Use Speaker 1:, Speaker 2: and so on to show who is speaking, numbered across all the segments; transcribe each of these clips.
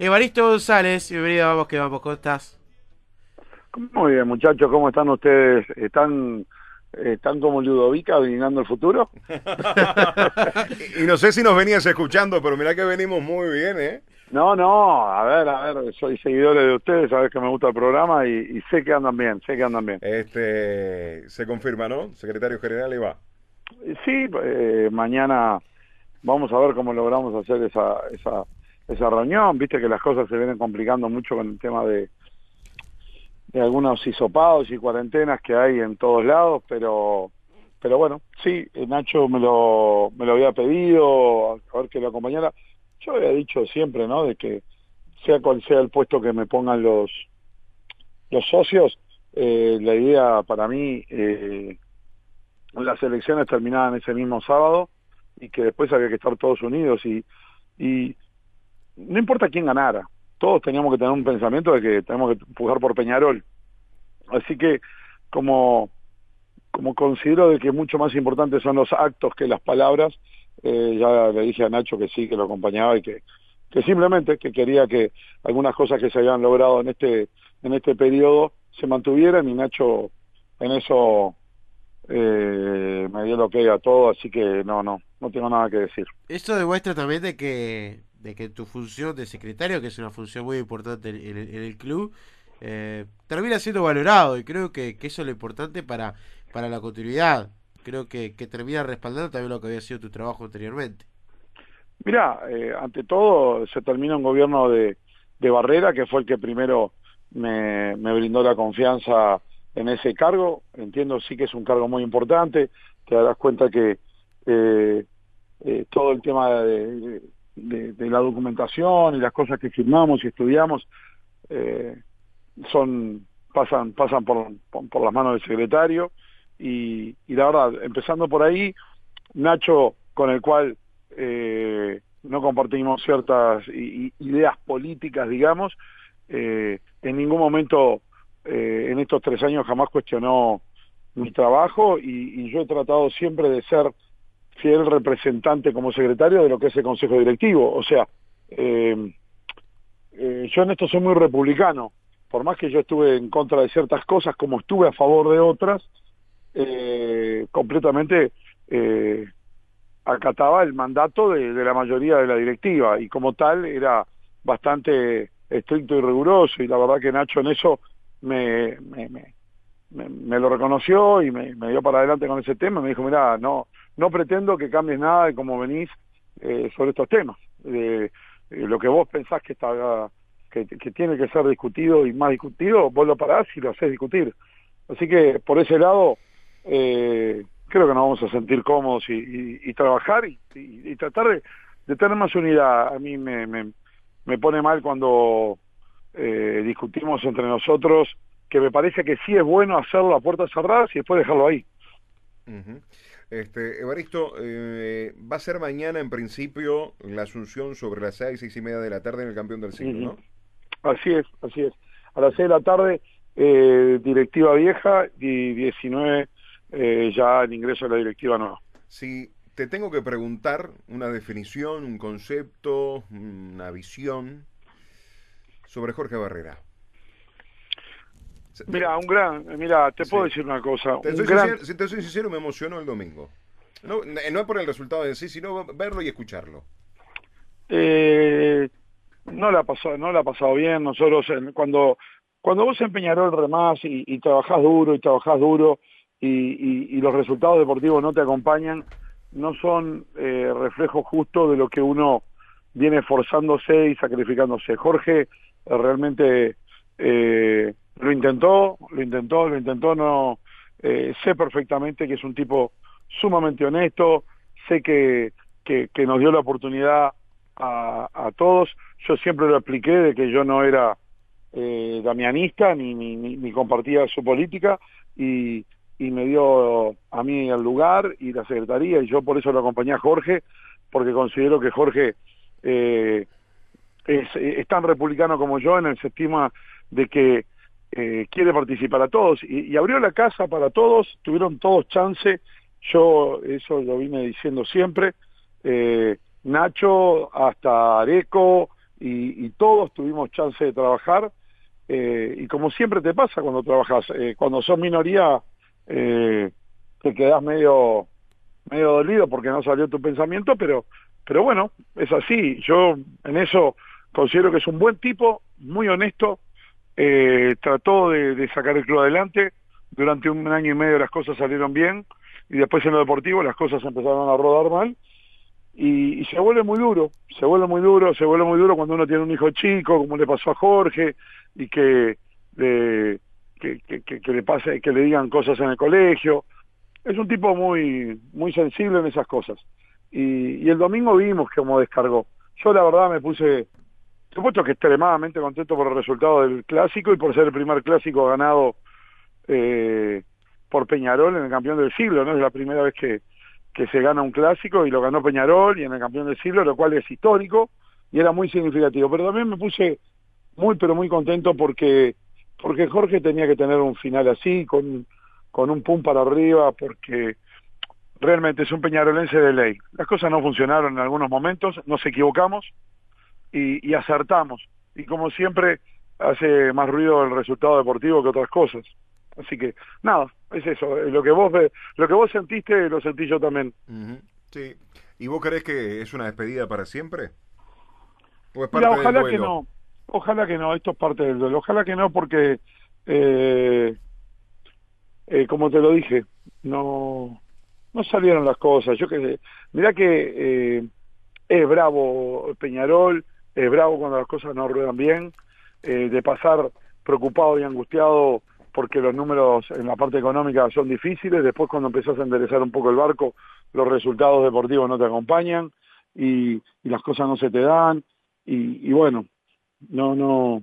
Speaker 1: Evaristo González, bienvenido a Vamos que Vamos, ¿cómo estás?
Speaker 2: Muy bien, muchachos, ¿cómo están ustedes? ¿Están, están como Ludovica adivinando el futuro?
Speaker 3: y no sé si nos venías escuchando, pero mira que venimos muy bien, ¿eh?
Speaker 2: No, no, a ver, a ver, soy seguidor de ustedes, sabes que me gusta el programa y, sé que andan bien, sé que andan bien.
Speaker 3: Este, se confirma, ¿no? Secretario General y va.
Speaker 2: Sí, eh, mañana vamos a ver cómo logramos hacer esa, esa, esa reunión. Viste que las cosas se vienen complicando mucho con el tema de, de algunos hisopados y cuarentenas que hay en todos lados, pero pero bueno, sí, Nacho me lo, me lo había pedido, a ver que lo acompañara. Yo había dicho siempre, ¿no? De que sea cual sea el puesto que me pongan los, los socios, eh, la idea para mí, eh, las elecciones terminaban ese mismo sábado y que después había que estar todos unidos y, y no importa quién ganara, todos teníamos que tener un pensamiento de que tenemos que empujar por Peñarol. Así que como, como considero de que mucho más importantes son los actos que las palabras, eh, ya le dije a Nacho que sí, que lo acompañaba y que, que simplemente que quería que algunas cosas que se habían logrado en este, en este periodo se mantuvieran y Nacho en eso eh, me dio lo que a todo, así que no, no, no tengo nada que decir.
Speaker 1: Esto demuestra también de que, de que tu función de secretario, que es una función muy importante en, el club, eh, termina siendo valorado y creo que, eso es lo importante para, para la continuidad. Creo que, que termina respaldando también lo que había sido tu trabajo anteriormente.
Speaker 2: Mira, eh, ante todo se termina un gobierno de, de Barrera, que fue el que primero me, me brindó la confianza en ese cargo. Entiendo sí que es un cargo muy importante. Te darás cuenta que eh, todo el tema de, la documentación y las cosas que firmamos y estudiamos eh, son pasan pasan por, por, las manos del secretario. Y, y, la verdad empezando por ahí Nacho con el cual no compartimos ciertas ideas políticas digamos en ningún momento eh, en estos tres años jamás cuestionó mi trabajo y, yo he tratado siempre de ser fiel representante como secretario de lo que es el Consejo Directivo. O sea, eh, eh, yo en esto soy muy republicano. Por más que yo estuve en contra de ciertas cosas, como estuve a favor de otras, completamente acataba el mandato de, la mayoría de la directiva y como tal era bastante estricto y riguroso y la verdad que Nacho en eso me, me lo reconoció y me, dio para adelante con ese tema. Me dijo, mira, no, no pretendo que cambies nada de cómo venís eh, sobre estos temas. Eh, lo que vos pensás que, está, que, tiene que ser discutido y más discutido, vos lo parás y lo haces discutir. Así que por ese lado, eh, creo que nos vamos a sentir cómodos y, trabajar y, tratar de, tener más unidad. A mí me, me, me pone mal cuando eh, discutimos entre nosotros que me parece que sí es bueno hacerlo a puertas cerradas y después dejarlo ahí.
Speaker 3: Este, Evaristo, eh, va a ser mañana en principio la asunción sobre las seis, seis y media de la tarde en el campeón del siglo, ¿no?
Speaker 2: Así es, así es. A las seis de la tarde, eh, directiva vieja y 19 eh, ya el ingreso de la directiva nueva.
Speaker 3: Si te tengo que preguntar una definición, un concepto, una visión sobre Jorge Barrera.
Speaker 2: Mira, un gran, mira, te puedo decir una cosa.
Speaker 3: Te, soy si te soy sincero, me emocionó el domingo. No, no es por el resultado en sí, sino verlo y escucharlo.
Speaker 2: Eh, no la ha pasado, no la ha pasado bien. Nosotros cuando cuando vos en Peñarol remás y, y trabajás duro y trabajás duro y, y, los resultados deportivos no te acompañan, no son eh, reflejos justos de lo que uno viene esforzándose y sacrificándose. Jorge realmente eh, lo intentó, lo intentó, lo intentó, no eh, sé perfectamente que es un tipo sumamente honesto, sé que, que, nos dio la oportunidad a, todos, yo siempre lo expliqué de que yo no era eh, damianista ni, compartía su política y, me dio a mí el lugar y la secretaría y yo por eso lo acompañé a Jorge porque considero que Jorge eh, es, tan republicano como yo en el sentido de que eh, quiere participar a todos y, abrió la casa para todos, tuvieron todos chance, yo eso lo vine diciendo siempre, eh, Nacho hasta Areco y, todos tuvimos chance de trabajar. Eh, y como siempre te pasa cuando trabajas, eh, cuando sos minoría, te quedás medio, medio dolido porque no salió tu pensamiento, pero, pero bueno, es así. Yo en eso considero que es un buen tipo, muy honesto, trató de, sacar el club adelante. Durante un año y medio las cosas salieron bien y después en lo deportivo las cosas empezaron a rodar mal y, se vuelve muy duro, se vuelve muy duro, se vuelve muy duro cuando uno tiene un hijo chico, como le pasó a Jorge, y que, que, le pase, que le digan cosas en el colegio. Es un tipo muy, muy sensible en esas cosas. Y, y el domingo vimos cómo descargó. Yo la verdad me puse, supuesto que extremadamente contento por el resultado del clásico y por ser el primer clásico ganado eh, por Peñarol en el campeón del siglo, ¿no? Es la primera vez que, que se gana un clásico y lo ganó Peñarol y en el campeón del siglo, lo cual es histórico y era muy significativo. Pero también me puse muy, pero muy contento porque, porque Jorge tenía que tener un final así, con, con un pum para arriba, porque realmente es un peñarolense de ley. Las cosas no funcionaron en algunos momentos, nos equivocamos y, y acertamos. Y como siempre, hace más ruido el resultado deportivo que otras cosas. Así que, nada, es eso. Eh, lo que vos lo que vos sentiste, lo sentí yo también.
Speaker 3: Sí. ¿Y vos crees que es una despedida para siempre?
Speaker 2: ojalá que no. Ojalá que no. Esto es parte del duelo. Ojalá que no, porque, eh, eh, como te lo dije, no, no salieron las cosas. Yo que mirá que es bravo Peñarol, es bravo cuando las cosas no ruedan bien, de pasar preocupado y angustiado porque los números en la parte económica son difíciles, después cuando empezás a enderezar un poco el barco, los resultados deportivos no te acompañan y, las cosas no se te dan y, bueno, no, no,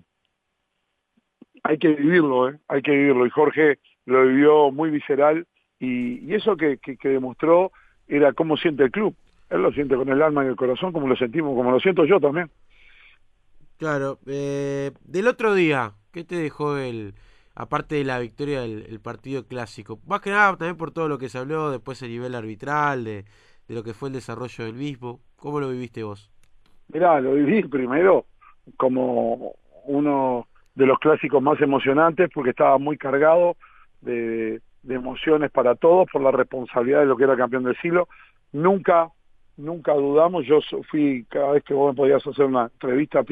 Speaker 2: hay que vivirlo, ¿eh? hay que vivirlo y Jorge lo vivió muy visceral y, eso que, que, demostró era cómo siente el club, él lo siente con el alma y el corazón como lo sentimos, como lo siento yo también.
Speaker 1: Claro, eh, del otro día, ¿qué te dejó el, aparte de la victoria del partido clásico. Más que nada también por todo lo que se habló después el nivel arbitral, de, lo que fue el desarrollo del mismo. ¿Cómo lo viviste vos?
Speaker 2: Mirá, lo viví primero como uno de los clásicos más emocionantes porque estaba muy cargado de, emociones para todos por la responsabilidad de lo que era campeón del siglo. Nunca, nunca dudamos. Yo fui, cada vez que vos me podías hacer una entrevista,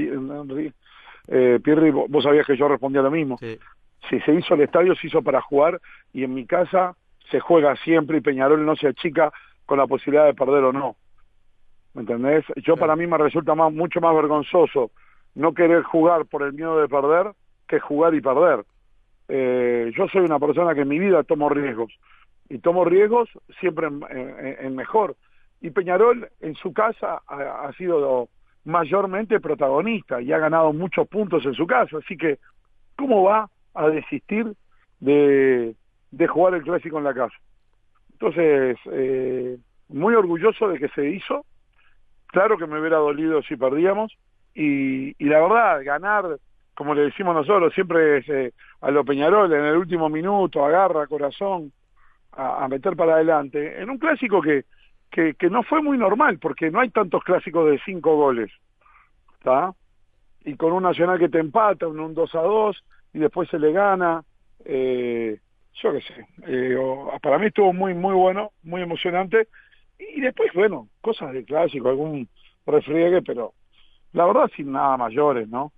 Speaker 2: eh, vos sabías que yo respondía lo mismo. Sí si se hizo el estadio, se hizo para jugar y en mi casa se juega siempre y Peñarol no se achica con la posibilidad de perder o no. ¿Me entendés? Yo para mí me resulta más, mucho más vergonzoso no querer jugar por el miedo de perder que jugar y perder. Eh, yo soy una persona que en mi vida tomo riesgos y tomo riesgos siempre en, mejor. Y Peñarol en su casa ha, sido mayormente protagonista y ha ganado muchos puntos en su casa. Así que, ¿cómo va a desistir de, de jugar el clásico en la casa. Entonces, eh, muy orgulloso de que se hizo. Claro que me hubiera dolido si perdíamos. Y, y la verdad, ganar, como le decimos nosotros, siempre es eh, a lo Peñarol en el último minuto, agarra corazón, a, meter para adelante. En un clásico que, que, que, no fue muy normal, porque no hay tantos clásicos de cinco goles. ¿Está? Y con un Nacional que te empata, un, un 2 a 2, y después se le gana. Eh, yo qué sé, eh, para mí estuvo muy, muy bueno, muy emocionante. Y después, bueno, cosas de clásico, algún refriegue, pero la verdad sin nada mayores, ¿no?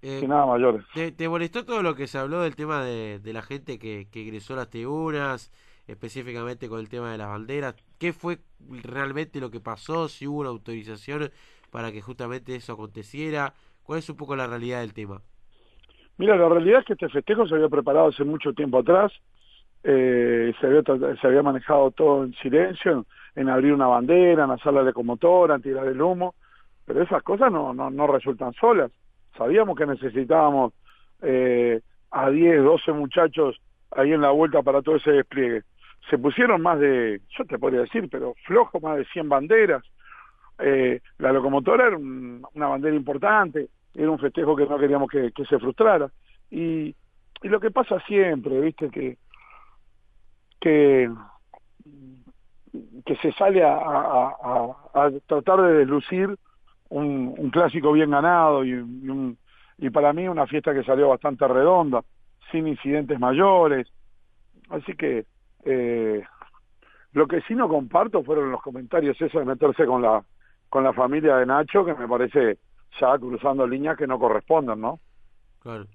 Speaker 2: Eh, sin nada mayores.
Speaker 1: ¿te, molestó todo lo que se habló del tema de, la gente que, que ingresó a las tribunas, específicamente con el tema de las banderas? ¿Qué fue realmente lo que pasó? Si hubo una autorización para que justamente eso aconteciera. ¿Cuál es un poco la realidad del tema?
Speaker 2: Mira, la realidad es que este festejo se había preparado hace mucho tiempo atrás, eh, se, había, manejado todo en silencio, en, abrir una bandera, en hacer la locomotora, en tirar el humo, pero esas cosas no, no, no resultan solas. Sabíamos que necesitábamos eh, a 10, 12 muchachos ahí en la vuelta para todo ese despliegue. Se pusieron más de, yo te podría decir, pero flojo, más de 100 banderas. Eh, la locomotora era una bandera importante, era un festejo que no queríamos que, se frustrara. Y, lo que pasa siempre, viste, que, que, se sale a, a, tratar de deslucir un, clásico bien ganado y, un, y para mí una fiesta que salió bastante redonda, sin incidentes mayores. Así que eh, lo que sí no comparto fueron los comentarios eso de meterse con la con la familia de Nacho, que me parece ya cruzando líneas que no corresponden, ¿no? Claro.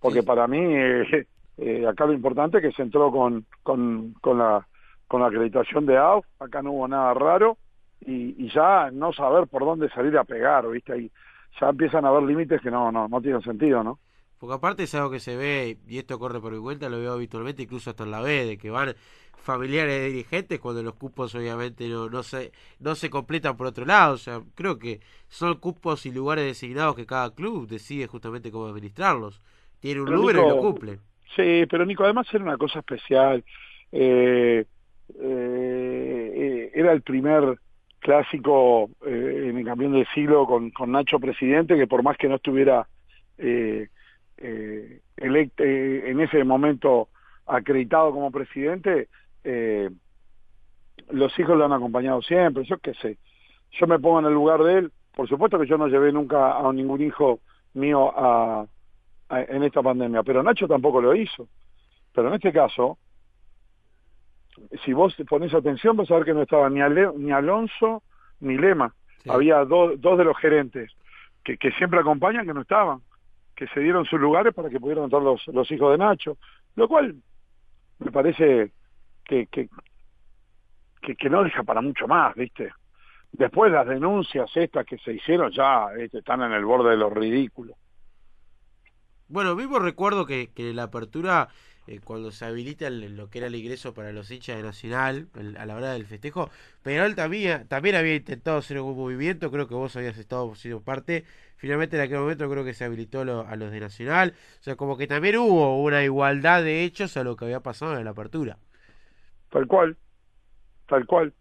Speaker 2: Porque para mí eh, eh, acá lo importante es que se entró con, con, con, la, con la acreditación de AUF, acá no hubo nada raro, y, y ya no saber por dónde salir a pegar, ¿viste? Ahí ya empiezan a haber límites que no, no, no tienen sentido, ¿no?
Speaker 1: Porque aparte es algo que se ve, y esto corre por mi cuenta, lo veo habitualmente, incluso hasta en la B, de que van familiares de dirigentes cuando los cupos obviamente no, no, se, no se completan por otro lado. O sea, creo que son cupos y lugares designados que cada club decide justamente cómo administrarlos. Tiene un número y lo cumple.
Speaker 2: Sí, pero Nico, además era una cosa especial. Eh, eh, era el primer clásico eh, en el campeón del siglo con, con Nacho presidente, que por más que no estuviera eh, eh, en ese momento acreditado como presidente, eh, los hijos lo han acompañado siempre, yo qué sé, yo me pongo en el lugar de él, por supuesto que yo no llevé nunca a ningún hijo mío a, en esta pandemia, pero Nacho tampoco lo hizo, pero en este caso, si vos pones atención vas a ver que no estaba ni, ni Alonso ni Lema, había dos de los gerentes que, que siempre acompañan que no estaban, que se dieron sus lugares para que pudieran entrar los, los hijos de Nacho, lo cual me parece que, que, que, no deja para mucho más, ¿viste? Después las denuncias estas que se hicieron ya están en el borde de lo ridículo.
Speaker 1: Bueno, vivo recuerdo que, que la apertura, eh, cuando se habilita lo que era el ingreso para los hinchas de Nacional, a la hora del festejo, Peñarol también, también había intentado hacer un movimiento, creo que vos habías estado sido parte, finalmente en aquel momento creo que se habilitó a los de Nacional, o sea, como que también hubo una igualdad de hechos a lo que había pasado en la apertura.
Speaker 2: Tal cual, tal cual.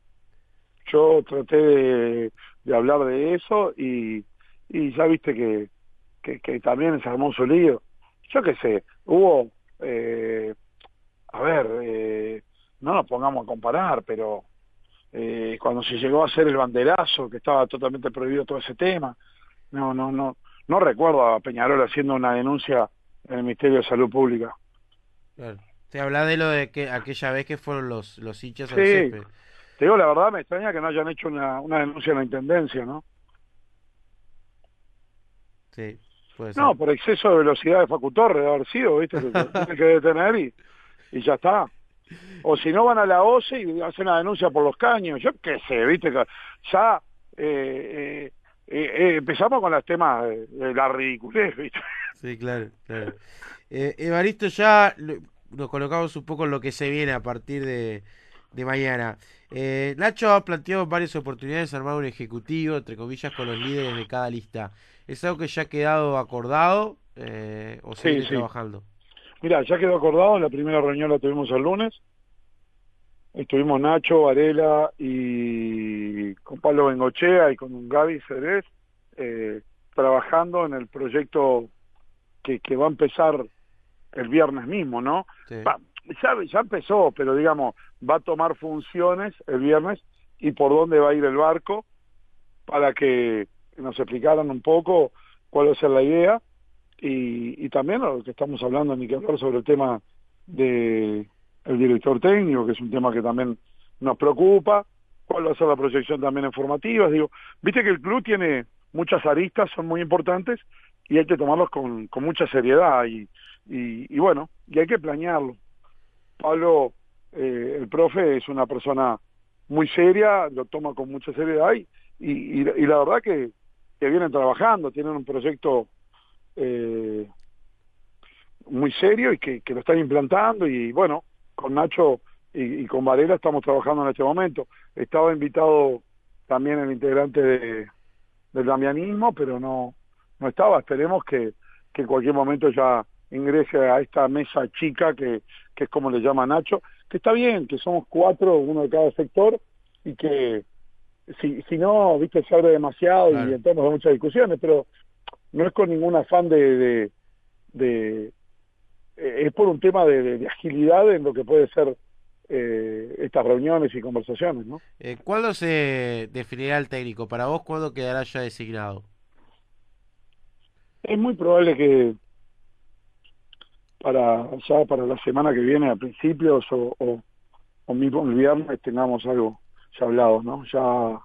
Speaker 2: Yo traté de, hablar de eso y, y ya viste que, que, también se armó su lío. Yo qué sé, hubo, eh, a ver, eh, no nos pongamos a comparar, pero eh, cuando se llegó a hacer el banderazo, que estaba totalmente prohibido todo ese tema, no, no, no, no recuerdo a Peñarol haciendo una denuncia en el Ministerio de Salud Pública.
Speaker 1: Claro. Te habla de lo de que aquella vez que fueron los, los hinchas
Speaker 2: sí. Te digo, la verdad me extraña que no hayan hecho una, una denuncia en la Intendencia, ¿no?
Speaker 1: Sí.
Speaker 2: No, por exceso de velocidad de Facutor de haber sido, ¿viste? Que tiene que detener y, y ya está. O si no van a la OCE y hacen una denuncia por los caños, yo qué sé, ¿viste? Ya eh, eh, eh, empezamos con los temas de, la ridiculez, ¿viste?
Speaker 1: Sí, claro, claro. Evaristo, ya nos colocamos un poco en lo que se viene a partir de, mañana. Eh, Nacho ha planteado varias oportunidades de armar un ejecutivo, entre comillas, con los líderes de cada lista. ¿Es algo que ya ha quedado acordado eh, o sigue trabajando?
Speaker 2: Mira, ya quedó acordado, la primera reunión la tuvimos el lunes. Estuvimos Nacho, Varela y con Pablo Bengochea y con Gaby Cerez eh, trabajando en el proyecto que, que va a empezar el viernes mismo, ¿no? ya, ya empezó, pero digamos, va a tomar funciones el viernes y por dónde va a ir el barco para que nos explicaran un poco cuál va a ser la idea y, y también lo que estamos hablando, ni que sobre el tema de el director técnico, que es un tema que también nos preocupa, cuál va a ser la proyección también en formativas, digo, viste que el club tiene muchas aristas, son muy importantes y hay que tomarlos con, mucha seriedad y, y, bueno, y hay que planearlo. Pablo, eh, el profe, es una persona muy seria, lo toma con mucha seriedad y, y, la verdad que, que, vienen trabajando, tienen un proyecto eh, muy serio y que, lo están implantando y bueno, con Nacho y, con Varela estamos trabajando en este momento. Estaba invitado también el integrante de, del damianismo, pero no, no estaba. Esperemos que, que en cualquier momento ya ingrese a esta mesa chica que, que es como le llama Nacho, que está bien, que somos cuatro, uno de cada sector, y que si, si no, viste, se abre demasiado y entramos a muchas discusiones, pero no es con ningún afán de, de, eh, es por un tema de, agilidad en lo que puede ser eh, estas reuniones y conversaciones, ¿no?
Speaker 1: Eh, ¿Cuándo se definirá el técnico? Para vos, ¿cuándo quedará ya designado?
Speaker 2: Es muy probable que para ya para la semana que viene a principios o, o, o mismo el viernes tengamos algo ya hablado, ¿no? Ya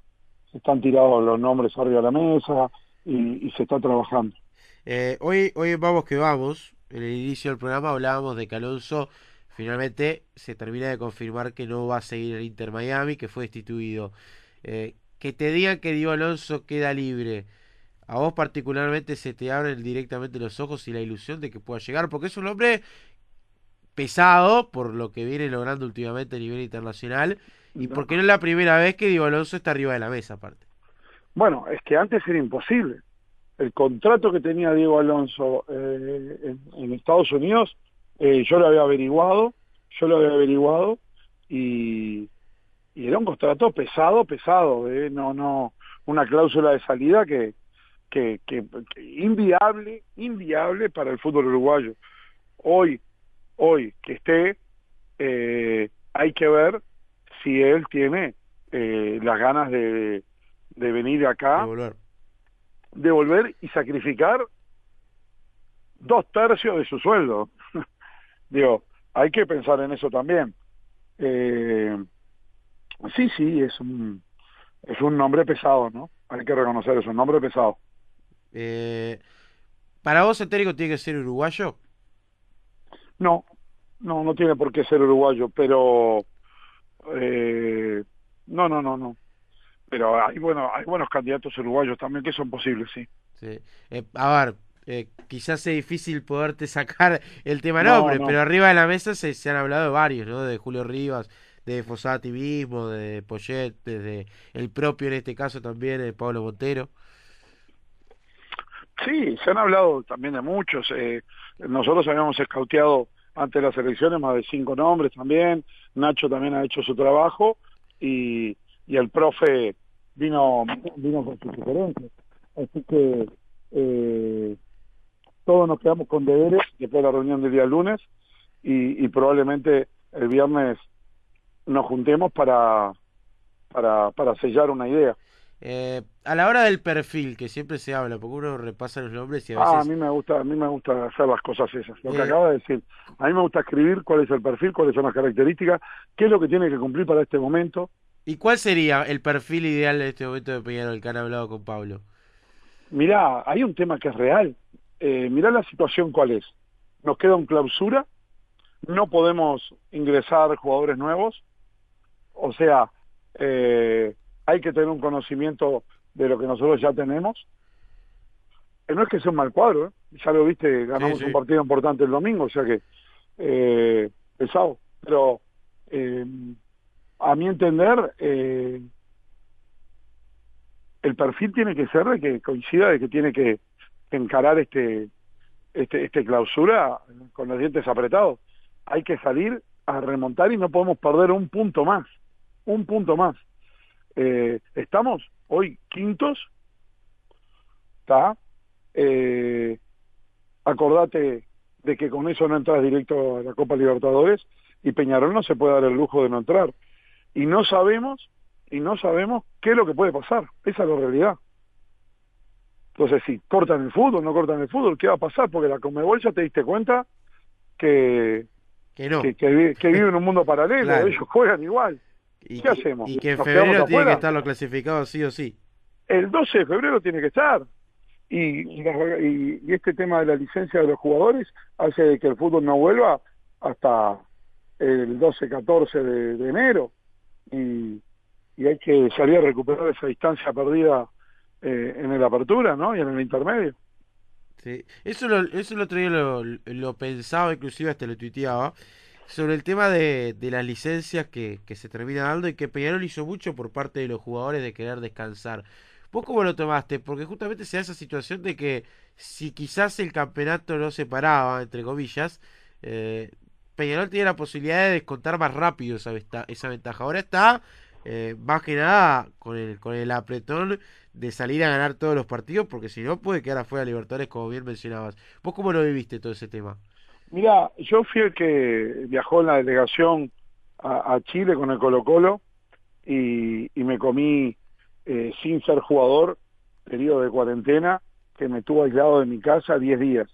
Speaker 2: están tirados los nombres arriba de la mesa y, y se está trabajando.
Speaker 1: Eh, hoy, hoy vamos que vamos, en el inicio del programa hablábamos de que Alonso finalmente se termina de confirmar que no va a seguir el Inter Miami, que fue destituido. Eh, que te digan que Diego Alonso queda libre, a vos particularmente se te abren directamente los ojos y la ilusión de que pueda llegar, porque es un hombre pesado por lo que viene logrando últimamente a nivel internacional y porque no es la primera vez que Diego Alonso está arriba de la mesa aparte.
Speaker 2: Bueno, es que antes era imposible. El contrato que tenía Diego Alonso eh, en, en Estados Unidos, eh, yo lo había averiguado, yo lo había averiguado y, y era un contrato pesado, pesado, eh, no, no, una cláusula de salida que, que, que, que inviable, inviable para el fútbol uruguayo. Hoy, hoy que esté, eh, hay que ver si él tiene eh, las ganas de, de venir acá
Speaker 1: de volver.
Speaker 2: devolver y sacrificar dos tercios de su sueldo. Digo, hay que pensar en eso también. Eh, sí, sí, es un, es un nombre pesado, ¿no? Hay que reconocer, es un nombre pesado.
Speaker 1: Eh, ¿Para vos el técnico tiene que ser uruguayo?
Speaker 2: No, no, no tiene por qué ser uruguayo, pero eh, no, no, no, no. Pero hay bueno, hay buenos candidatos uruguayos también que son posibles, sí.
Speaker 1: Sí. Eh, a ver, eh, quizás sea difícil poderte sacar el tema
Speaker 2: No,
Speaker 1: nombre,
Speaker 2: no.
Speaker 1: pero arriba de la mesa se, se han hablado de varios, ¿no? De Julio Rivas, de Fossati mismo, de Poyet, de el propio en este caso también, de Pablo Montero.
Speaker 2: Sí, se han hablado también de muchos. eh, nosotros habíamos escauteado ante las elecciones más de cinco nombres también. Nacho también ha hecho su trabajo y, y el profe vino vino con sus sugerencias. Así que eh, todos nos quedamos con deberes después de la reunión del día lunes y, y probablemente el viernes nos juntemos para, para, para sellar una idea.
Speaker 1: Eh, a la hora del perfil, que siempre se habla, porque uno repasa los nombres y a
Speaker 2: Ah, a
Speaker 1: veces...
Speaker 2: mí me gusta, a mí me gusta hacer las cosas esas. Lo que
Speaker 1: Eh.
Speaker 2: acaba de decir, a mí me gusta escribir cuál es el perfil, cuáles son las características, qué es lo que tiene que cumplir para este momento.
Speaker 1: ¿Y cuál sería el perfil ideal en este momento de Peñarol que han hablado con Pablo?
Speaker 2: Mirá, hay un tema que es real. Eh, mirá la situación cuál es. Nos queda un clausura, no podemos ingresar jugadores nuevos, o sea, eh, hay que tener un conocimiento de lo que nosotros ya tenemos. Eh, no es que sea un mal cuadro, ¿eh? ya lo viste, ganamos
Speaker 1: sí.
Speaker 2: un partido importante el domingo, o sea que eh, pesado, pero eh, a mi entender eh, el perfil tiene que ser de que coincida de que tiene que encarar este este, este clausura con los dientes apretados. Hay que salir a remontar y no podemos perder un punto más, un punto más. Eh, estamos hoy quintos, ¿está? Eh, acordate de que con eso no entras directo a la Copa Libertadores y Peñarol no se puede dar el lujo de no entrar. Y no sabemos, y no sabemos qué es lo que puede pasar. Esa es la realidad. Entonces, si cortan el fútbol, no cortan el fútbol, ¿qué va a pasar? Porque la Comebol ya te diste cuenta que,
Speaker 1: Que no.
Speaker 2: que, que vi- que vive en un mundo paralelo,
Speaker 1: Claro.
Speaker 2: ellos juegan igual.
Speaker 1: Y,
Speaker 2: ¿qué
Speaker 1: que-
Speaker 2: hacemos?
Speaker 1: Y que en
Speaker 2: ¿Nos
Speaker 1: febrero tiene que estar lo clasificado sí o sí.
Speaker 2: El 12 de febrero tiene que estar. Y, y y- este tema de la licencia de los jugadores hace de que el fútbol no vuelva hasta el 12-14 de, de enero. Y, y hay que salir a recuperar esa distancia perdida eh, en el apertura ¿no? y en el intermedio.
Speaker 1: Sí. Eso, lo, eso el otro día lo, lo pensaba, inclusive hasta lo tuiteaba, sobre el tema de, de las licencias que, que se termina dando y que Peñarol hizo mucho por parte de los jugadores de querer descansar. ¿Vos cómo lo tomaste? Porque justamente se da esa situación de que si quizás el campeonato no se paraba, entre comillas, eh, Peñarol tiene la posibilidad de descontar más rápido esa, vesta- esa ventaja. Ahora está eh, más que nada con el, con el apretón de salir a ganar todos los partidos, porque si no puede quedar afuera Libertadores, como bien mencionabas. ¿Vos cómo lo viviste todo ese tema?
Speaker 2: Mira, yo fui el que viajó en la delegación a, Chile con el Colo Colo y, me comí eh, sin ser jugador periodo de cuarentena que me tuvo aislado de mi casa 10 días.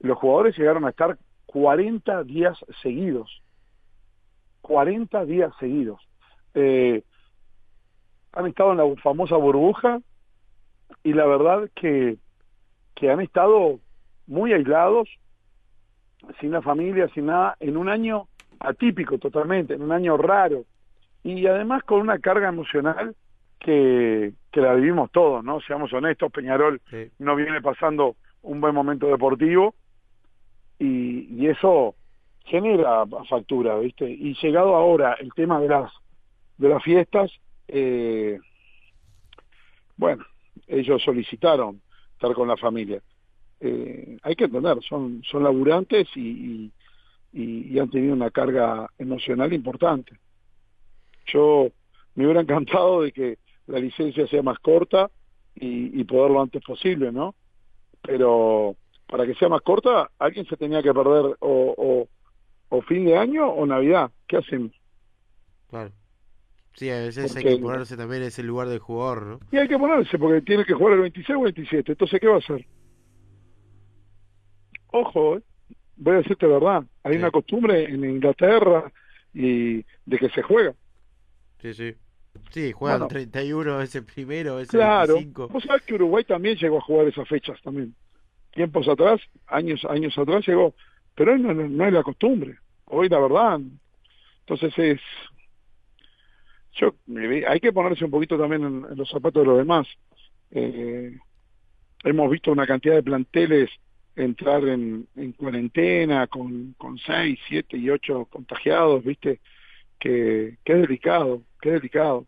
Speaker 2: Los jugadores llegaron a estar 40 días seguidos. 40 días seguidos. Eh, han estado en la famosa burbuja y la verdad que, que han estado muy aislados, sin la familia, sin nada, en un año atípico totalmente, en un año raro y además con una carga emocional que, que la vivimos todos, ¿no? Seamos honestos, Peñarol no viene pasando un buen momento deportivo y, y eso genera factura, ¿viste? Y llegado ahora el tema de las de las fiestas, eh, bueno, ellos solicitaron estar con la familia. Eh, hay que entender, son, son laburantes y, y, han tenido una carga emocional importante. Yo me hubiera encantado de que la licencia sea más corta y, y poder lo antes posible, ¿no? Pero para que sea más corta, alguien se tenía que perder o, o, o fin de año o Navidad. ¿Qué hacen?
Speaker 1: Claro. Sí, a veces hay que ponerse también en ese lugar del jugador, ¿no?
Speaker 2: Y hay que ponerse porque tiene que jugar el 26 o 27. Entonces, ¿qué va a hacer? Ojo, voy a decirte verdad. Hay una costumbre en Inglaterra y de que se juega.
Speaker 1: Sí, sí. Sí, juegan bueno, 31 ese primero, ese
Speaker 2: claro.
Speaker 1: 25.
Speaker 2: Vos sabés que Uruguay también llegó a jugar esas fechas también. Tiempos atrás, años años atrás llegó. Pero hoy no, no, es la costumbre. Hoy la verdad. Entonces es yo hay que ponerse un poquito también en, los zapatos de los demás. Eh, hemos visto una cantidad de planteles entrar en, en cuarentena con, con seis, siete y ocho contagiados, viste, que, que delicado, que es delicado.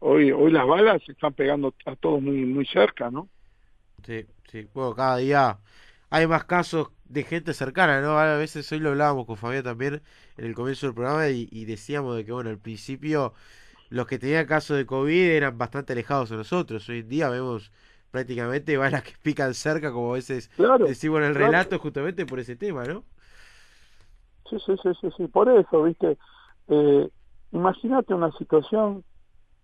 Speaker 2: Hoy, hoy las balas se están pegando a todos muy, muy cerca, ¿no?
Speaker 1: Sí, sí, bueno, cada día hay más casos de gente cercana, ¿no? A veces hoy lo hablábamos con Fabián también en el comienzo del programa y, y decíamos de que, bueno, al principio los que tenían casos de COVID eran bastante alejados de nosotros. Hoy en día vemos prácticamente balas que pican cerca, como a veces decimos en el relato, justamente por ese tema, ¿no?
Speaker 2: Sí, sí, sí, sí, sí. por eso, ¿viste? Eh, Imagínate una situación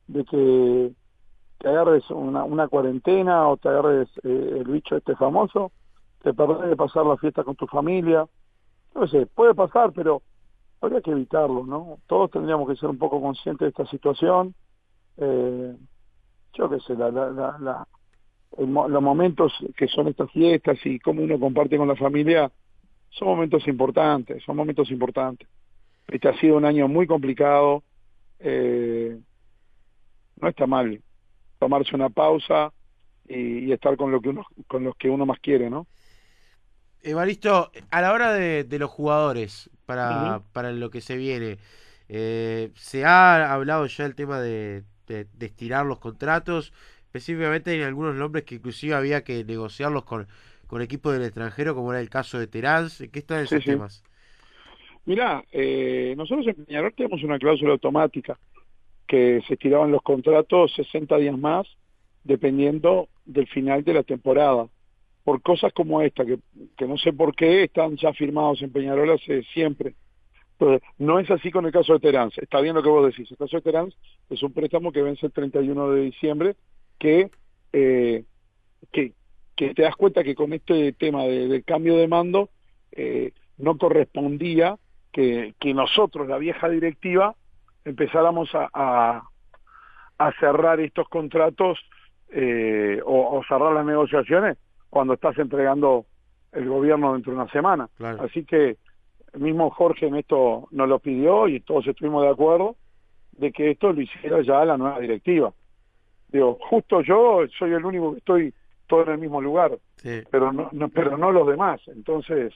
Speaker 2: de que te agarres una, una cuarentena o te agarres eh, el bicho este famoso, te perdés de pasar la fiesta con tu familia. No sé, puede pasar, pero habría que evitarlo, ¿no? Todos tendríamos que ser un poco conscientes de esta situación. Eh, yo qué sé, la, la, la, los momentos que son estas fiestas y cómo uno comparte con la familia son momentos importantes, son momentos importantes. Este ha sido un año muy complicado. Eh, no está mal tomarse una pausa y, estar con lo que uno, con los que uno más quiere, ¿no?
Speaker 1: Evaristo, a la hora de, los jugadores, para, para lo que se viene, eh, se ha hablado ya el tema de, de, estirar los contratos, específicamente hay algunos nombres que inclusive había que negociarlos con, con equipos del extranjero, como era el caso de Terán. ¿Qué están esos temas?
Speaker 2: Mirá, eh, nosotros en Peñarol tenemos una cláusula automática que se estiraban los contratos 60 días más dependiendo del final de la temporada por cosas como esta, que, que no sé por qué están ya firmados en Peñarol hace siempre. Entonces, no es así con el caso de Terán. Está bien lo que vos decís. El caso de Terán es un préstamo que vence el 31 de diciembre, que, eh, que, que te das cuenta que con este tema de, del cambio de mando eh, no correspondía que, que nosotros, la vieja directiva, empezáramos a, a, a cerrar estos contratos eh, o, o cerrar las negociaciones cuando estás entregando el gobierno dentro de una semana. Así que mismo Jorge en esto nos lo pidió y todos estuvimos de acuerdo de que esto lo hiciera ya la nueva directiva. Digo, justo yo soy el único que estoy todo en el mismo lugar, pero no, pero no los demás. Entonces,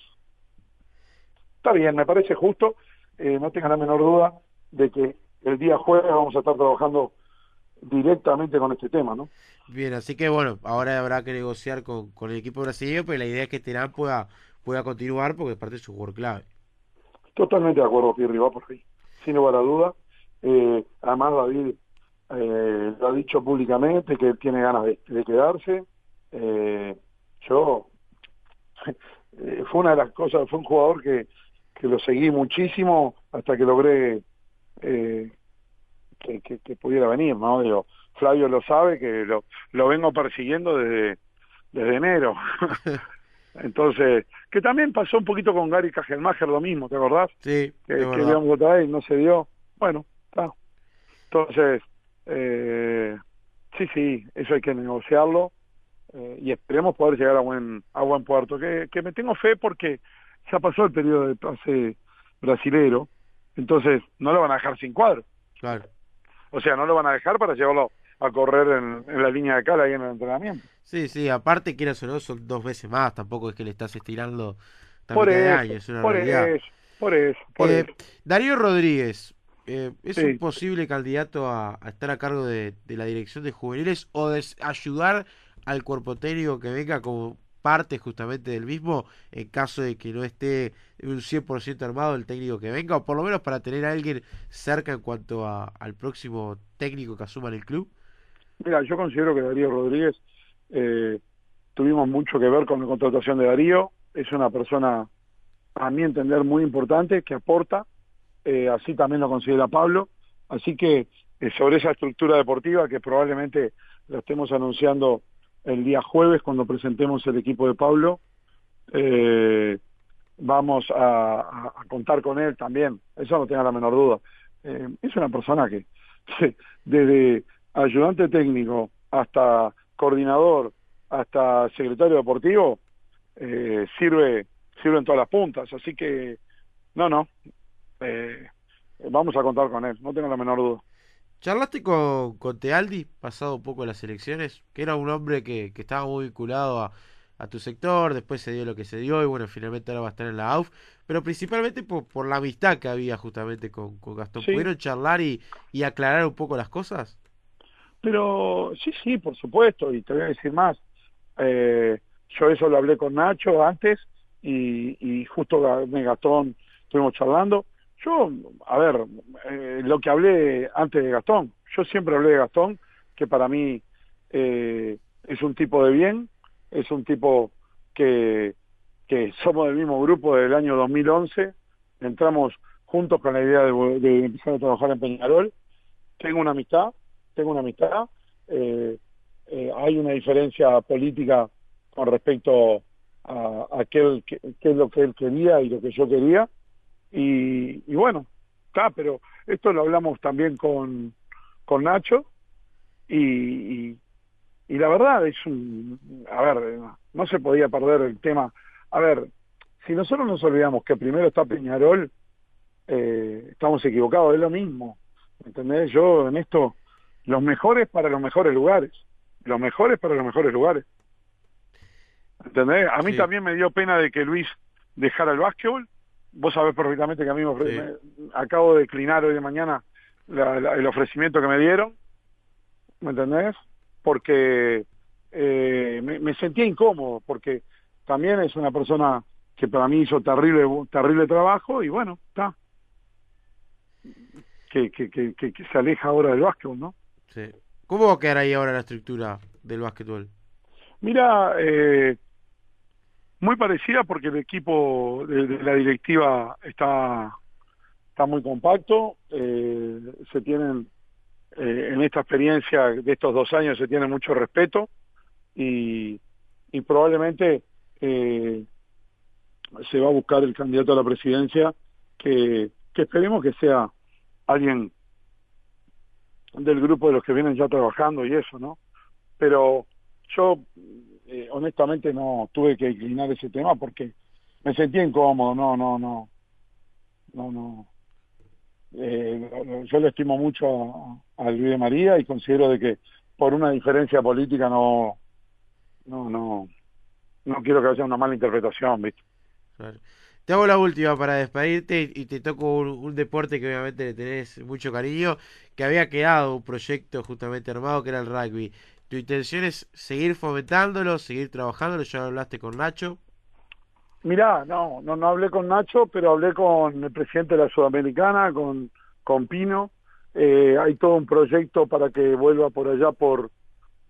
Speaker 2: está bien, me parece justo. Eh, no tengan la menor duda de que el día jueves vamos a estar trabajando directamente con este tema, ¿no?
Speaker 1: Bien, así que bueno, ahora habrá que negociar con, el equipo brasileño, pero la idea es que Terán pueda, pueda continuar porque es parte de su jugador clave.
Speaker 2: Totalmente de acuerdo, Pirri, va por ahí, sin lugar a duda. Eh, además, David eh, lo ha dicho públicamente que tiene ganas de, quedarse. Eh, yo, fue una de las cosas, fue un jugador que, que lo seguí muchísimo hasta que logré eh, que, que, pudiera venir, ¿no? Digo, Flavio lo sabe, que lo, lo vengo persiguiendo desde, desde enero. Entonces, que también pasó un poquito con Gary Kajelmacher lo mismo, ¿te acordás?
Speaker 1: Sí.
Speaker 2: Que, que otra vez y no se dio. Bueno, está. Entonces, eh, sí, sí, eso hay que negociarlo eh, y esperemos poder llegar a buen, a buen puerto. Que, que me tengo fe porque ya pasó el periodo de pase brasilero, entonces no lo van a dejar sin cuadro.
Speaker 1: Claro.
Speaker 2: O sea, no lo van a dejar para llevarlo a correr en, la línea de cara ahí en el entrenamiento.
Speaker 1: Sí, sí, aparte quieras o no, son dos veces más, tampoco es que le estás estirando
Speaker 2: por eso, es una por Eso, por eso, por eh,
Speaker 1: Darío Rodríguez, eh, ¿es un posible candidato a, estar a cargo de, de, la dirección de juveniles o de ayudar al cuerpo técnico que venga como parte justamente del mismo en caso de que no esté un 100% armado el técnico que venga o por lo menos para tener a alguien cerca en cuanto a, al próximo técnico que asuma en el club?
Speaker 2: Mira, yo considero que Darío Rodríguez eh, tuvimos mucho que ver con la contratación de Darío, es una persona a mi entender muy importante que aporta, eh, así también lo considera Pablo, así que eh, sobre esa estructura deportiva que probablemente la estemos anunciando el día jueves cuando presentemos el equipo de Pablo. Eh, vamos a, contar con él también, eso no tenga la menor duda. Eh, es una persona que desde ayudante técnico hasta coordinador, hasta secretario deportivo, eh, sirve, sirve en todas las puntas. Así que, no, no, vamos a contar con él, no tengo la menor duda.
Speaker 1: ¿Charlaste con, con Tealdi, pasado un poco las elecciones? Que era un hombre que, que estaba muy vinculado a, a, tu sector, después se dio lo que se dio y bueno, finalmente ahora va a estar en la AUF, pero principalmente por, por la amistad que había justamente con, con Gastón. ¿Pudieron charlar y, y, aclarar un poco las cosas?
Speaker 2: Pero sí, sí, por supuesto, y te voy a decir más. Eh, yo eso lo hablé con Nacho antes y, y justo Gastón estuvimos charlando yo, a ver, eh, lo que hablé antes de Gastón, yo siempre hablé de Gastón, que para mí eh, es un tipo de bien, es un tipo que, que somos del mismo grupo del año 2011, entramos juntos con la idea de, empezar a trabajar en Peñarol, tengo una amistad, tengo una amistad, eh, hay una diferencia política con respecto a, aquel que, es lo que él quería y lo que yo quería, y, y bueno, está, pero esto lo hablamos también con, con Nacho y, y, la verdad es un, a ver, no se podía perder el tema. A ver, si nosotros nos olvidamos que primero está Peñarol, eh, estamos equivocados, es lo mismo. ¿Entendés? Yo en esto, los mejores para los mejores lugares. Los mejores para los mejores lugares. ¿Entendés? A mí también me dio pena de que Luis dejara el básquetbol, vos sabés perfectamente que a mí me, acabo de declinar hoy de mañana el ofrecimiento que me dieron, ¿me entendés? Porque eh, me, sentía incómodo, porque también es una persona que para mí hizo terrible terrible trabajo y bueno, está. Que, que, que, que, se aleja ahora del básquetbol, ¿no?
Speaker 1: Sí. ¿Cómo va a quedar ahí ahora la estructura del básquetbol?
Speaker 2: Mira, eh, muy parecida porque el equipo de, la directiva está, está muy compacto, eh, se tienen, eh, en esta experiencia de estos dos años se tiene mucho respeto y, y probablemente eh, se va a buscar el candidato a la presidencia que, que esperemos que sea alguien del grupo de los que vienen ya trabajando y eso, ¿no? Pero yo eh, honestamente no tuve que inclinar ese tema porque me sentía incómodo, no, no, no, no, no. Eh, yo le estimo mucho a, Luis de María y considero de que por una diferencia política no, no, no, no quiero que haya una mala interpretación, ¿viste?
Speaker 1: Te hago la última para despedirte y te toco un, un, deporte que obviamente le tenés mucho cariño, que había quedado un proyecto justamente armado que era el rugby. ¿Tu intención es seguir fomentándolo, seguir trabajándolo? ¿Ya hablaste con Nacho?
Speaker 2: Mirá, no, no, no hablé con Nacho, pero hablé con el presidente de la Sudamericana, con, con Pino. Eh, hay todo un proyecto para que vuelva por allá por,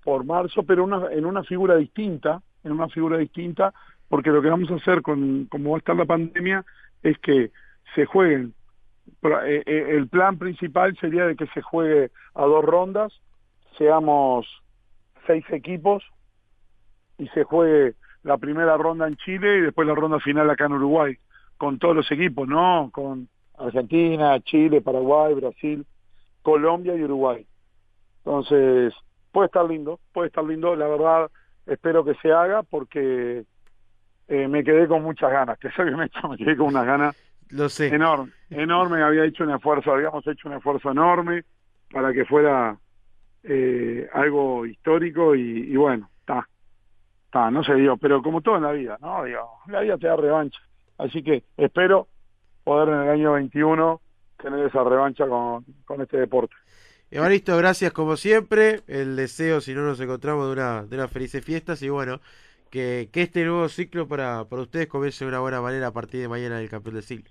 Speaker 2: por marzo, pero en una figura distinta, en una figura distinta, porque lo que vamos a hacer con como va a estar la pandemia es que se jueguen eh, eh, el plan principal sería de que se juegue a dos rondas, seamos seis equipos y se juegue la primera ronda en Chile y después la ronda final acá en Uruguay, con todos los equipos, ¿no? Con Argentina, Chile, Paraguay, Brasil, Colombia y Uruguay. Entonces, puede estar lindo, puede estar lindo, la verdad espero que se haga porque eh, me quedé con muchas ganas, que soy honesto, me quedé con unas ganas
Speaker 1: Lo sé.
Speaker 2: enorme, enorme, había hecho un esfuerzo, habíamos hecho un esfuerzo enorme para que fuera eh, algo histórico y, y bueno, está, está, no se dio, pero como todo en la vida, ¿no? Digo, la vida te da revancha, así que espero poder en el año 21 tener esa revancha con, con este deporte.
Speaker 1: Evaristo, gracias como siempre. El deseo, si no nos encontramos, de una, de unas felices fiestas y bueno, que, que este nuevo ciclo para, para ustedes comience de una buena manera a partir de mañana del campeón del siglo.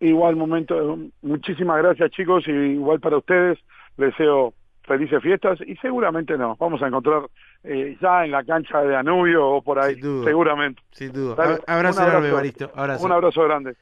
Speaker 2: Igual momento, muchísimas gracias chicos y igual para ustedes, deseo felices fiestas y seguramente nos vamos a encontrar eh, ya en la cancha de Danubio o por ahí,
Speaker 1: Sin
Speaker 2: seguramente.
Speaker 1: Sin duda.
Speaker 2: Dale,
Speaker 1: abrazo enorme. Evaristo. Abrazo.
Speaker 2: Un abrazo grande.